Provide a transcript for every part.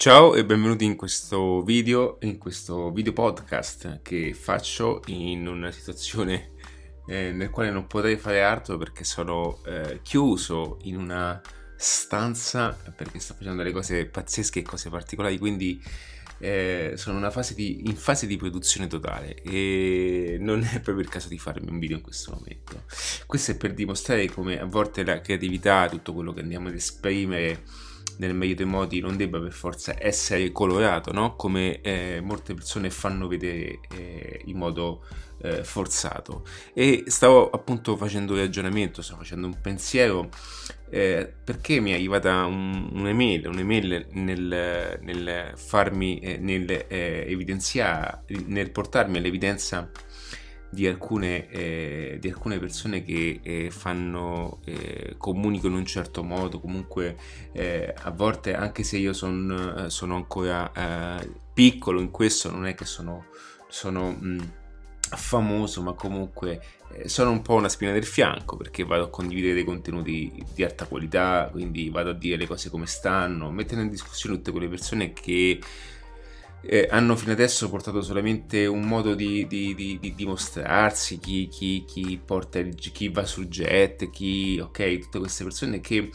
Ciao e benvenuti in questo video, in questo video podcast che faccio in una situazione eh, nel quale non potrei fare altro perché sono eh, chiuso in una stanza perché sto facendo delle cose pazzesche e cose particolari, quindi eh, sono fase di, in fase di produzione totale e non è proprio il caso di farmi un video in questo momento. Questo è per dimostrare come a volte la creatività, tutto quello che andiamo ad esprimere nel meglio dei modi non debba per forza essere colorato, no? come eh, molte persone fanno vedere eh, in modo eh, forzato. E stavo appunto facendo un ragionamento, stavo facendo un pensiero eh, perché mi è arrivata un, un'email, un'email nel, nel farmi, eh, nel eh, evidenziare, nel portarmi all'evidenza di alcune, eh, di alcune persone che eh, fanno, eh, comunicano in un certo modo, comunque eh, a volte anche se io son, eh, sono ancora eh, piccolo in questo, non è che sono, sono mh, famoso, ma comunque sono un po' una spina del fianco perché vado a condividere dei contenuti di alta qualità, quindi vado a dire le cose come stanno, mettendo in discussione tutte quelle persone che eh, hanno fino adesso portato solamente un modo di, di, di, di dimostrarsi, chi, chi, chi, porta chi va sul jet, chi, ok, tutte queste persone che,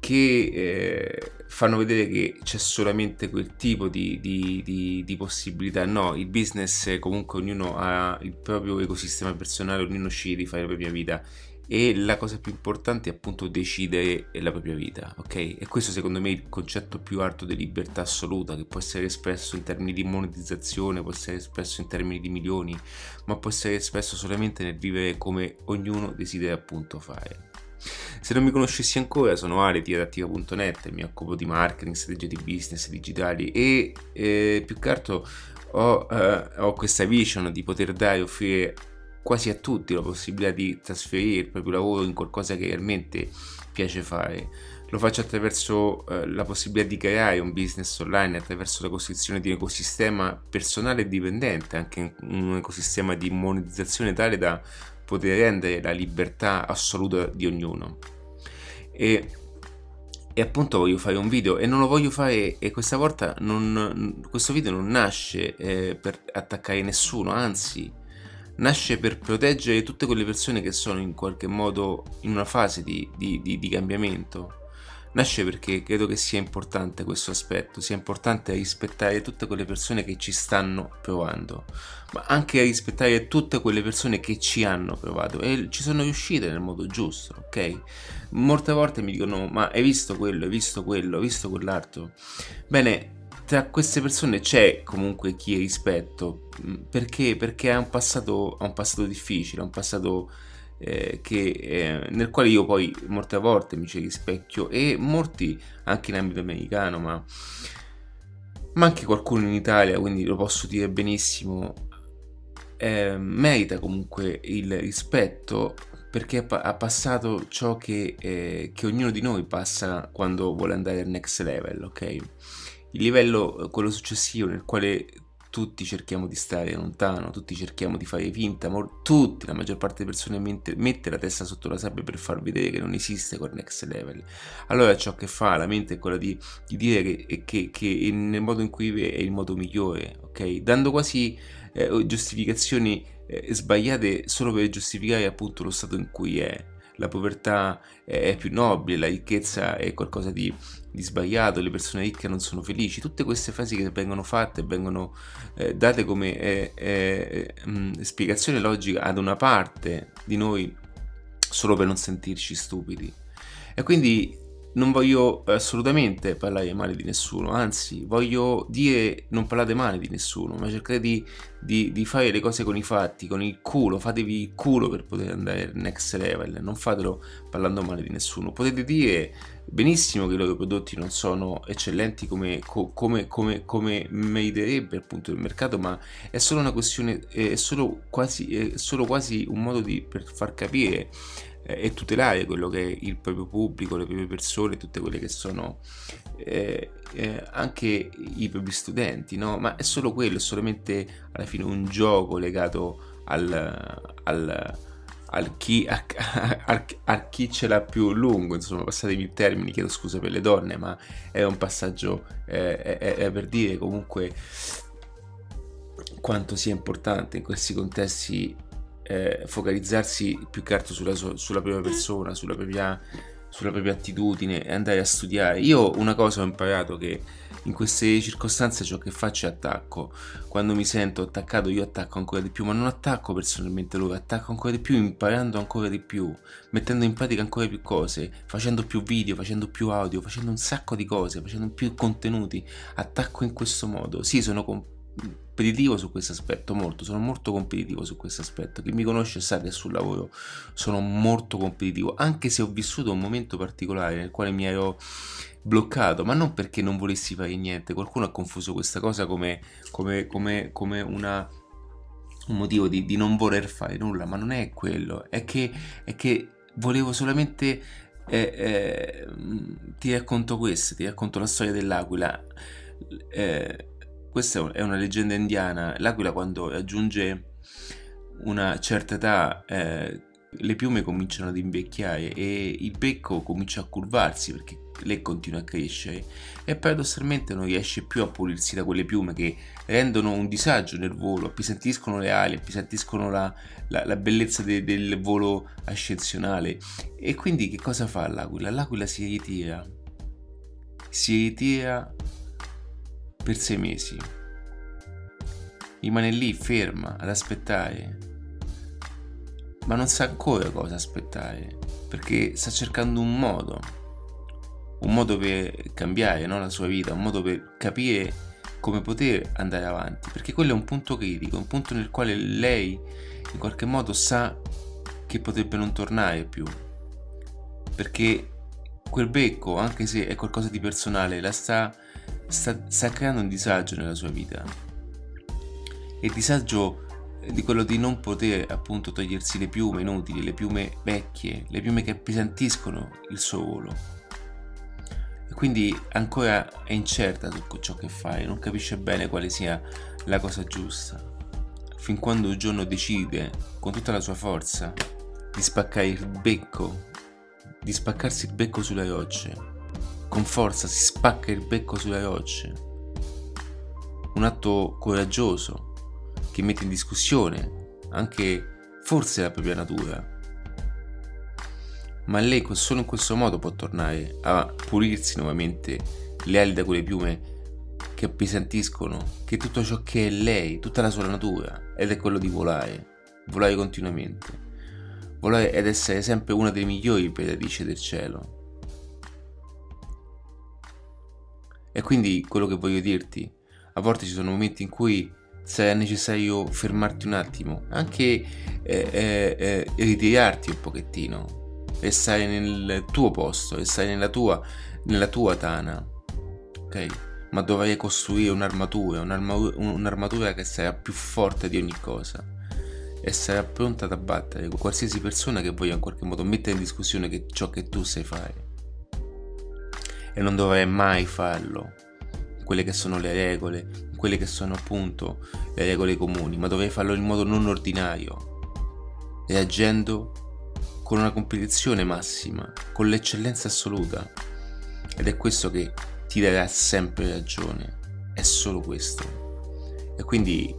che eh, fanno vedere che c'è solamente quel tipo di, possibilità. No, il business comunque ognuno ha il proprio ecosistema personale, ognuno sceglie di fare la propria vita e la cosa più importante è appunto decidere la propria vita, ok? E questo secondo me è il concetto più alto di libertà assoluta che può essere espresso in termini di monetizzazione, può essere espresso in termini di milioni, ma può essere espresso solamente nel vivere come ognuno desidera appunto fare. Se non mi conoscessi ancora, sono Ale di adattiva.net, mi occupo di marketing, strategie di business digitali e eh, più che altro ho, eh, ho questa vision di poter dare e offrire quasi a tutti la possibilità di trasferire il proprio lavoro in qualcosa che realmente piace fare. Lo faccio attraverso eh, la possibilità di creare un business online, attraverso la costruzione di un ecosistema personale e dipendente, anche un ecosistema di monetizzazione tale da poter rendere la libertà assoluta di ognuno. E, e appunto voglio fare un video e non lo voglio fare e questa volta non, questo video non nasce eh, per attaccare nessuno, anzi nasce per proteggere tutte quelle persone che sono in qualche modo in una fase di, di, di, di cambiamento. Nasce perché credo che sia importante questo aspetto, sia importante rispettare tutte quelle persone che ci stanno provando, ma anche rispettare tutte quelle persone che ci hanno provato e ci sono riuscite nel modo giusto, ok? Molte volte mi dicono ma hai visto quello, hai visto quello, hai visto quell'altro. Bene, tra queste persone c'è comunque chi rispetto, mm, perché? Perché ha un passato, ha un passato difficile, ha un passato eh, che, eh, nel quale io poi molte volte mi ci rispecchio e molti anche in ambito americano, ma, ma anche qualcuno in Italia, quindi lo posso dire benissimo, eh, merita comunque il rispetto perché ha passato ciò che, eh, che ognuno di noi passa quando vuole andare al next level, ok? Il livello, eh, quello successivo, nel quale tutti cerchiamo di stare lontano, tutti cerchiamo di fare finta, ma tutti, la maggior parte delle persone mette, mette, la testa sotto la sabbia per far vedere che non esiste quel next level. Allora ciò che fa la mente è quello di, di dire che, che, che, nel modo in cui vive è il modo migliore, ok? Dando quasi eh, giustificazioni eh, sbagliate solo per giustificare appunto lo stato in cui è la povertà è più nobile, la ricchezza è qualcosa di, di sbagliato, le persone ricche non sono felici, tutte queste frasi che vengono fatte, vengono eh, date come eh, eh, mh, spiegazione logica ad una parte di noi solo per non sentirci stupidi. E quindi non voglio assolutamente parlare male di nessuno, anzi voglio dire non parlate male di nessuno, ma cercate di, di, di, fare le cose con i fatti, con il culo, fatevi il culo per poter andare next level, non fatelo parlando male di nessuno. Potete dire benissimo che i loro prodotti non sono eccellenti come, come, come, come meriterebbe appunto il mercato, ma è solo una questione, è solo quasi, è solo quasi un modo di, per far capire e tutelare quello che è il proprio pubblico, le proprie persone, tutte quelle che sono eh, eh, anche i propri studenti, no? Ma è solo quello, è solamente alla fine un gioco legato al, al a chi, a, a, a chi, ce l'ha più lungo, insomma, passatemi i termini, chiedo scusa per le donne, ma è un passaggio, eh, è, è, per dire comunque quanto sia importante in questi contesti eh, focalizzarsi più che altro sulla, sulla propria persona, sulla propria, sulla propria attitudine e andare a studiare. Io una cosa ho imparato che in queste circostanze ciò che faccio è attacco. Quando mi sento attaccato io attacco ancora di più, ma non attacco personalmente loro, attacco ancora di più imparando ancora di più, mettendo in pratica ancora più cose, facendo più video, facendo più audio, facendo un sacco di cose, facendo più contenuti. Attacco in questo modo. Sì, sono competitivo su questo aspetto, molto, sono molto competitivo su questo aspetto. Chi mi conosce sa che sul lavoro sono molto competitivo, anche se ho vissuto un momento particolare nel quale mi ero bloccato, ma non perché non volessi fare niente. Qualcuno ha confuso questa cosa come, come, come, come una, un motivo di, di, non voler fare nulla, ma non è quello, è che, è che volevo solamente... Eh, eh, ti racconto questo, ti racconto la storia dell'aquila. Eh, questa è una leggenda indiana. L'aquila quando raggiunge una certa età eh, le piume cominciano ad invecchiare e il becco comincia a curvarsi perché lei continua a crescere e paradossalmente non riesce più a pulirsi da quelle piume che rendono un disagio nel volo, appesantiscono le ali, appesantiscono la, la, la bellezza de, del volo ascensionale. E quindi che cosa fa l'aquila? L'aquila si ritira, si ritira per sei mesi, rimane lì ferma ad aspettare, ma non sa ancora cosa aspettare perché sta cercando un modo un modo per cambiare no? la sua vita, un modo per capire come poter andare avanti, perché quello è un punto critico, un punto nel quale lei in qualche modo sa che potrebbe non tornare più, perché quel becco, anche se è qualcosa di personale, la sta, sta, sta creando un disagio nella sua vita. E il disagio di quello di non poter appunto togliersi le piume inutili, le piume vecchie, le piume che appesantiscono il suo volo quindi ancora è incerta su ciò che fai, non capisce bene quale sia la cosa giusta, fin quando un giorno decide con tutta la sua forza di spaccare il becco, di spaccarsi il becco sulle rocce, con forza si spacca il becco sulle rocce, un atto coraggioso che mette in discussione anche forse la propria natura. Ma lei solo in questo modo può tornare a pulirsi nuovamente le ali da quelle piume che appesantiscono, che tutto ciò che è lei, tutta la sua natura, ed è quello di volare, volare continuamente, volare ed essere sempre una delle migliori predatici del cielo. E quindi quello che voglio dirti, a volte ci sono momenti in cui sarà necessario fermarti un attimo, anche eh, eh, eh, ritirarti un pochettino, e stai nel tuo posto, e stai nella tua, nella tua tana, ok? Ma dovrai costruire un'armatura, un'armatura, un'armatura che sarà più forte di ogni cosa e sarà pronta ad abbattere qualsiasi persona che voglia in qualche modo mettere in discussione che ciò che tu sai fare. E non dovrai mai farlo, quelle che sono le regole, quelle che sono appunto le regole comuni, ma dovrai farlo in modo non ordinario, reagendo con una competizione massima, con l'eccellenza assoluta. Ed è questo che ti darà sempre ragione, è solo questo. E quindi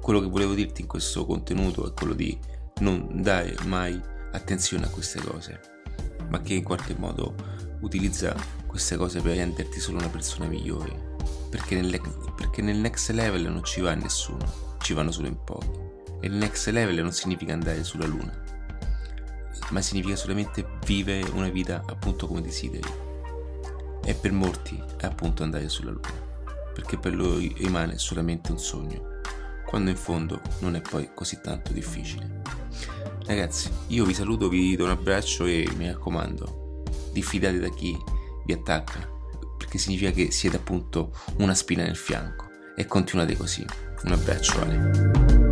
quello che volevo dirti in questo contenuto è quello di non dare mai attenzione a queste cose, ma che in qualche modo utilizza queste cose per renderti solo una persona migliore. Perché perché nel next level non ci va nessuno, ci vanno solo in pochi. E il next level non significa andare sulla luna, ma significa solamente vivere una vita appunto come desideri. E per molti è appunto andare sulla Luna, perché per loro rimane solamente un sogno, quando in fondo non è poi così tanto difficile. Ragazzi, io vi saluto, vi do un abbraccio e mi raccomando, diffidate da chi vi attacca, perché significa che siete appunto una spina nel fianco e continuate così. Un abbraccio Ale.